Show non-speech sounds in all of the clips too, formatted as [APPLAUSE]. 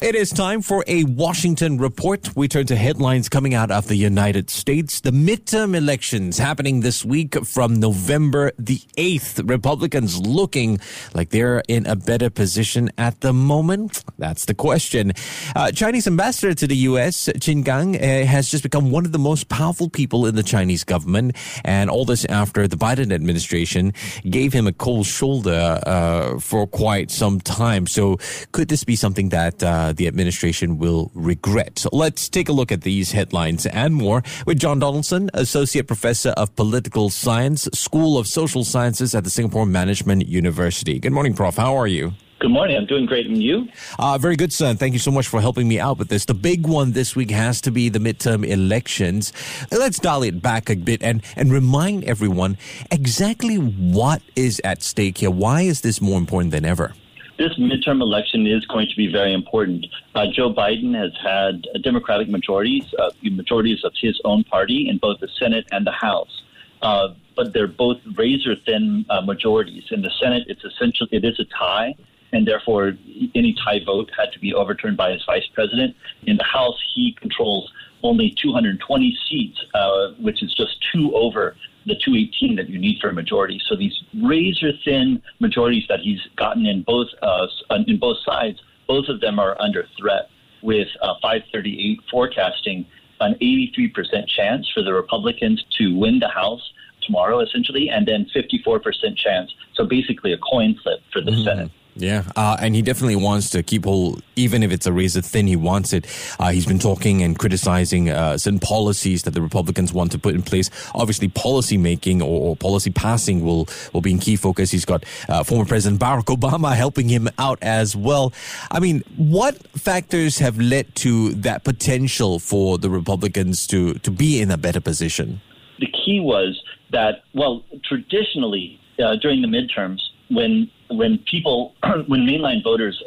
It is time for a Washington report. We turn to headlines coming out of the United States. The midterm elections happening this week from November the 8th. Republicans looking like they're in a better position at the moment. That's the question. Uh, Chinese ambassador to the U.S., Qin Gang, uh, has just become one of the most powerful people in the Chinese government. And all this after the Biden administration gave him a cold shoulder uh, for quite some time. So could this be something that uh, the administration will regret. So let's take a look at these headlines and more with John Donaldson, Associate Professor of Political Science, School of Social Sciences at the Singapore Management University. Good morning, Prof. How are you? Good morning. I'm doing great. And you? Uh, very good, son. Thank you so much for helping me out with this. The big one this week has to be the midterm elections. Let's dial it back a bit and, and remind everyone exactly what is at stake here. Why is this more important than ever? This midterm election is going to be very important. Uh, Joe Biden has had Democratic majorities, uh, majorities of his own party in both the Senate and the House. Uh, but they're both razor thin uh, majorities. In the Senate, it's essentially it is a tie, and therefore any tie vote had to be overturned by his vice president. In the House, he controls only 220 seats, uh, which is just two over the 218 that you need for a majority. So these razor thin majorities that he's gotten in both uh, in both sides, both of them are under threat. With uh, 538 forecasting an 83% chance for the Republicans to win the House tomorrow, essentially, and then 54% chance. So basically, a coin flip for the mm-hmm. Senate. Yeah, uh, and he definitely wants to keep hold, even if it's a razor thin, he wants it. Uh, he's been talking and criticizing uh, certain policies that the Republicans want to put in place. Obviously, policy making or, or policy passing will, will be in key focus. He's got uh, former President Barack Obama helping him out as well. I mean, what factors have led to that potential for the Republicans to, to be in a better position? The key was that, well, traditionally, uh, during the midterms, when when people [CLEARS THROAT] when mainline voters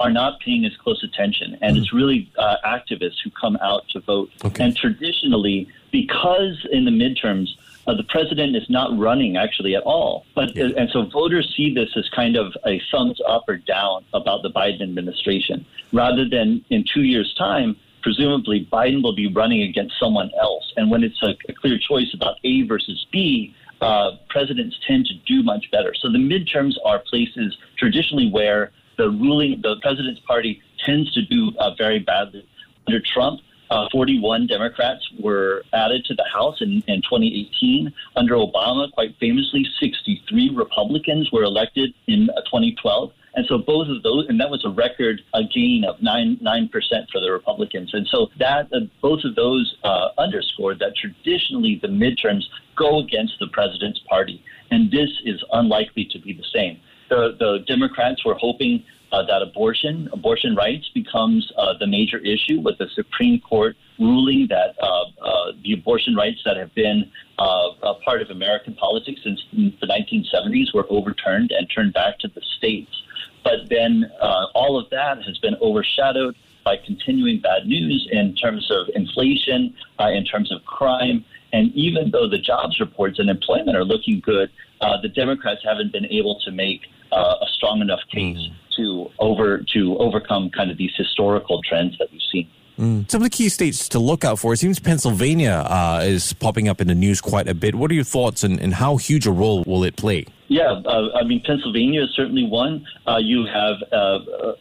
are not paying as close attention, and mm. it's really uh, activists who come out to vote. Okay. And traditionally, because in the midterms. Uh, the president is not running actually at all, but yeah. and so voters see this as kind of a thumbs up or down about the Biden administration, rather than in two years' time presumably Biden will be running against someone else. And when it's a, a clear choice about A versus B, uh, presidents tend to do much better. So the midterms are places traditionally where the ruling, the president's party tends to do uh, very badly. Under Trump, uh, 41 Democrats were added to the House in, in 2018. Under Obama, quite famously, 63 Republicans were elected in uh, 2012. And so both of those, and that was a record a gain of nine nine percent for the Republicans. And so that uh, both of those uh, underscored that traditionally the midterms go against the president's party, and this is unlikely to be the same. The the Democrats were hoping uh, that abortion, abortion rights becomes uh, the major issue with the Supreme Court ruling that uh, uh the abortion rights that have been a part of American politics since the 1970s were overturned and turned back to the states. But then uh, all of that has been overshadowed by continuing bad news in terms of inflation, in terms of crime. And even though the jobs reports and employment are looking good, the Democrats haven't been able to make uh, a strong enough case mm. to over to overcome kind of these historical trends that we've seen. Mm. Some of the key states to look out for. It seems Pennsylvania uh, is popping up in the news quite a bit. What are your thoughts, and, and how huge a role will it play? Yeah, uh, I mean, Pennsylvania is certainly one. Uh, you have uh,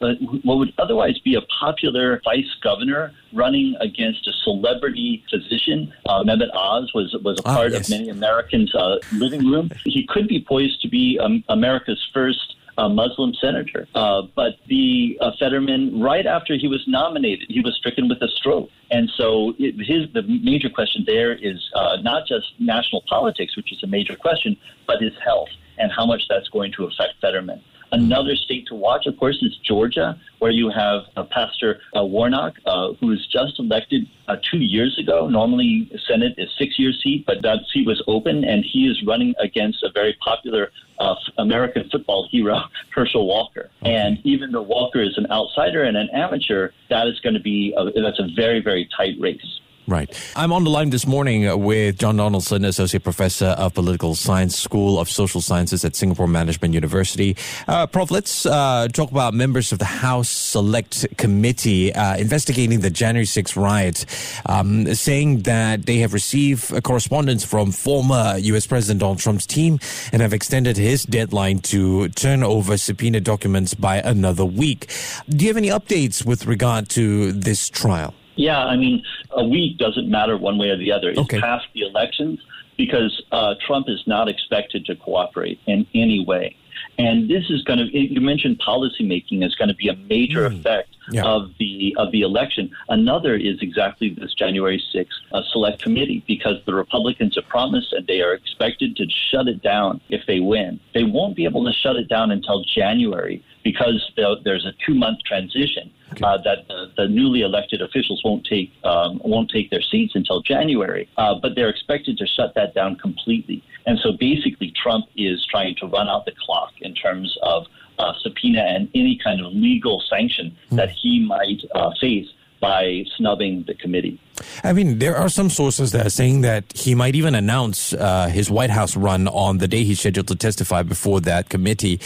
uh, what would otherwise be a popular vice governor running against a celebrity physician. Uh, Mehmet Oz was was a ah, part yes. of many Americans' living room. He could be poised to be um, America's first a Muslim senator. Uh, but the uh, Fetterman, right after he was nominated, he was stricken with a stroke. And so it, his the major question there is uh, not just national politics, which is a major question, but his health and how much that's going to affect Fetterman. Another state to watch, of course, is Georgia, where you have uh, Pastor uh, Warnock, uh, who was just elected uh, two years ago. Normally, Senate is six-year seat, but that seat was open, and he is running against a very popular uh, American football hero, [LAUGHS] Herschel Walker. And even though Walker is an outsider and an amateur, that is going to be a, that's a very very tight race. Right. I'm on the line this morning with John Donaldson, Associate Professor of Political Science, School of Social Sciences at Singapore Management University. Uh, Prof, let's uh, talk about members of the House Select Committee uh, investigating the January 6 riots, um, saying that they have received correspondence from former U.S. President Donald Trump's team and have extended his deadline to turn over subpoena documents by another week. Do you have any updates with regard to this trial? Yeah, I mean, a week doesn't matter one way or the other. It's okay. past the elections because uh, Trump is not expected to cooperate in any way. And this is going to, you mentioned policymaking is going to be a major mm. effect yeah. of the of the election. Another is exactly this January 6th uh, select committee because the Republicans have promised and they are expected to shut it down if they win. They won't be able to shut it down until January because there's a two month transition okay. uh, that the, the, newly elected officials won't take um, won't take their seats until January. Uh, but they're expected to shut that down completely. And so basically, Trump is trying to run out the clock in terms of uh, subpoena and any kind of legal sanction mm. that he might uh, face by snubbing the committee. I mean, there are some sources that are saying that he might even announce uh, his White House run on the day he's scheduled to testify before that committee.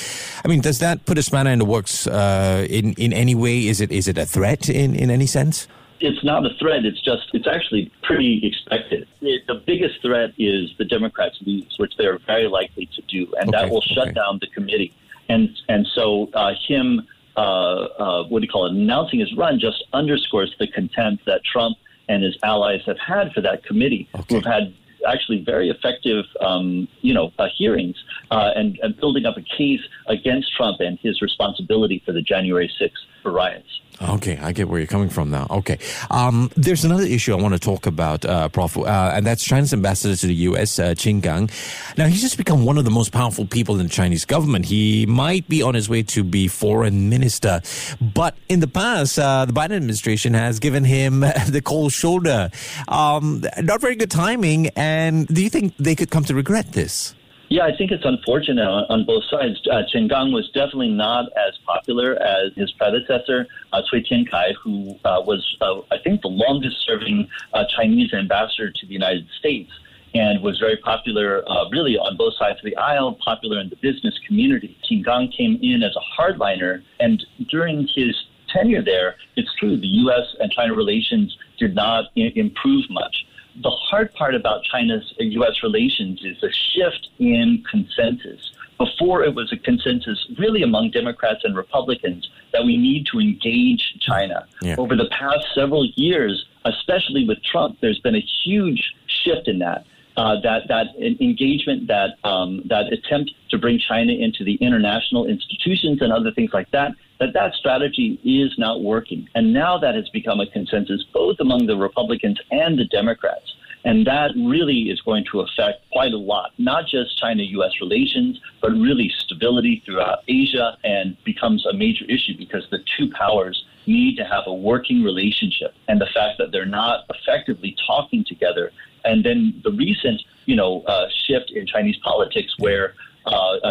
I mean, does that put a spanner in the works uh, in in any way? Is it is it a threat in, in any sense? It's not a threat. It's just it's actually pretty expected. It, the biggest threat is the Democrats lose, which they are very likely to do, and okay, that will shut down the committee and and so uh, him uh, uh, what do you call it announcing his run just underscores the contempt that Trump and his allies have had for that committee, okay. who have had actually very effective, um, you know, uh, hearings uh, and, and, building up a case against Trump and his responsibility for the January 6th riots. Okay, I get where you're coming from now. Okay. Um, there's another issue I want to talk about, uh, Prof, uh, and that's China's ambassador to the U.S., uh, Qin Gang. Now, he's just become one of the most powerful people in the Chinese government. He might be on his way to be foreign minister, but in the past, uh, the Biden administration has given him [LAUGHS] the cold shoulder. Um, not very good timing, and do you think they could come to regret this? Yeah, I think it's unfortunate on, on both sides. Uh, Qin Gang was definitely not as popular as his predecessor, uh, Cui Tiankai, who uh, was, uh, I think, the longest serving uh, Chinese ambassador to the United States and was very popular uh, really on both sides of the aisle, popular in the business community. Qin Gang came in as a hardliner, and during his tenure there, it's true, the U.S. and China relations did not I- improve much the hard part about China's U.S. relations is the shift in consensus. Before it was a consensus really among Democrats and Republicans that we need to engage China. Yeah. Over the past several years, especially with Trump, there's been a huge shift in that. Uh, that that engagement, that um, that attempt to bring China into the international institutions and other things like that, that that strategy is not working. And now that has become a consensus both among the Republicans and the Democrats. And that really is going to affect quite a lot, not just China US relations, but really stability throughout Asia and becomes a major issue because the two powers need to have a working relationship. And the fact that they're not effectively talking together. And then the recent, you know, uh, shift in Chinese politics where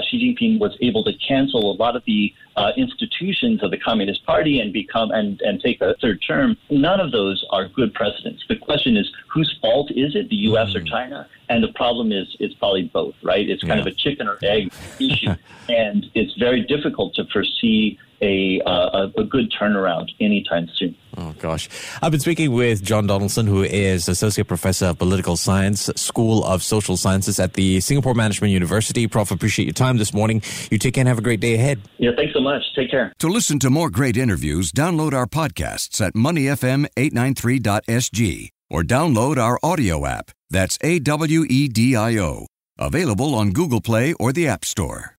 Xi Jinping was able to cancel a lot of the uh, institutions of the Communist Party and become and, and take a third term. None of those are good precedents. The question is, whose fault is it, the U.S. mm. or China? And the problem is, it's probably both, right? It's kind yeah. of a chicken or egg issue, [LAUGHS] and it's very difficult to foresee a, uh, a good turnaround anytime soon. Oh, gosh. I've been speaking with John Donaldson, who is Associate Professor of Political Science, School of Social Sciences at the Singapore Management University. Prof, appreciate your time this morning. You take care and have a great day ahead. Yeah, thanks so much. Take care. To listen to more great interviews, download our podcasts at moneyfm893.sg or download our audio app. That's A W E D I O. Available on Google Play or the App Store.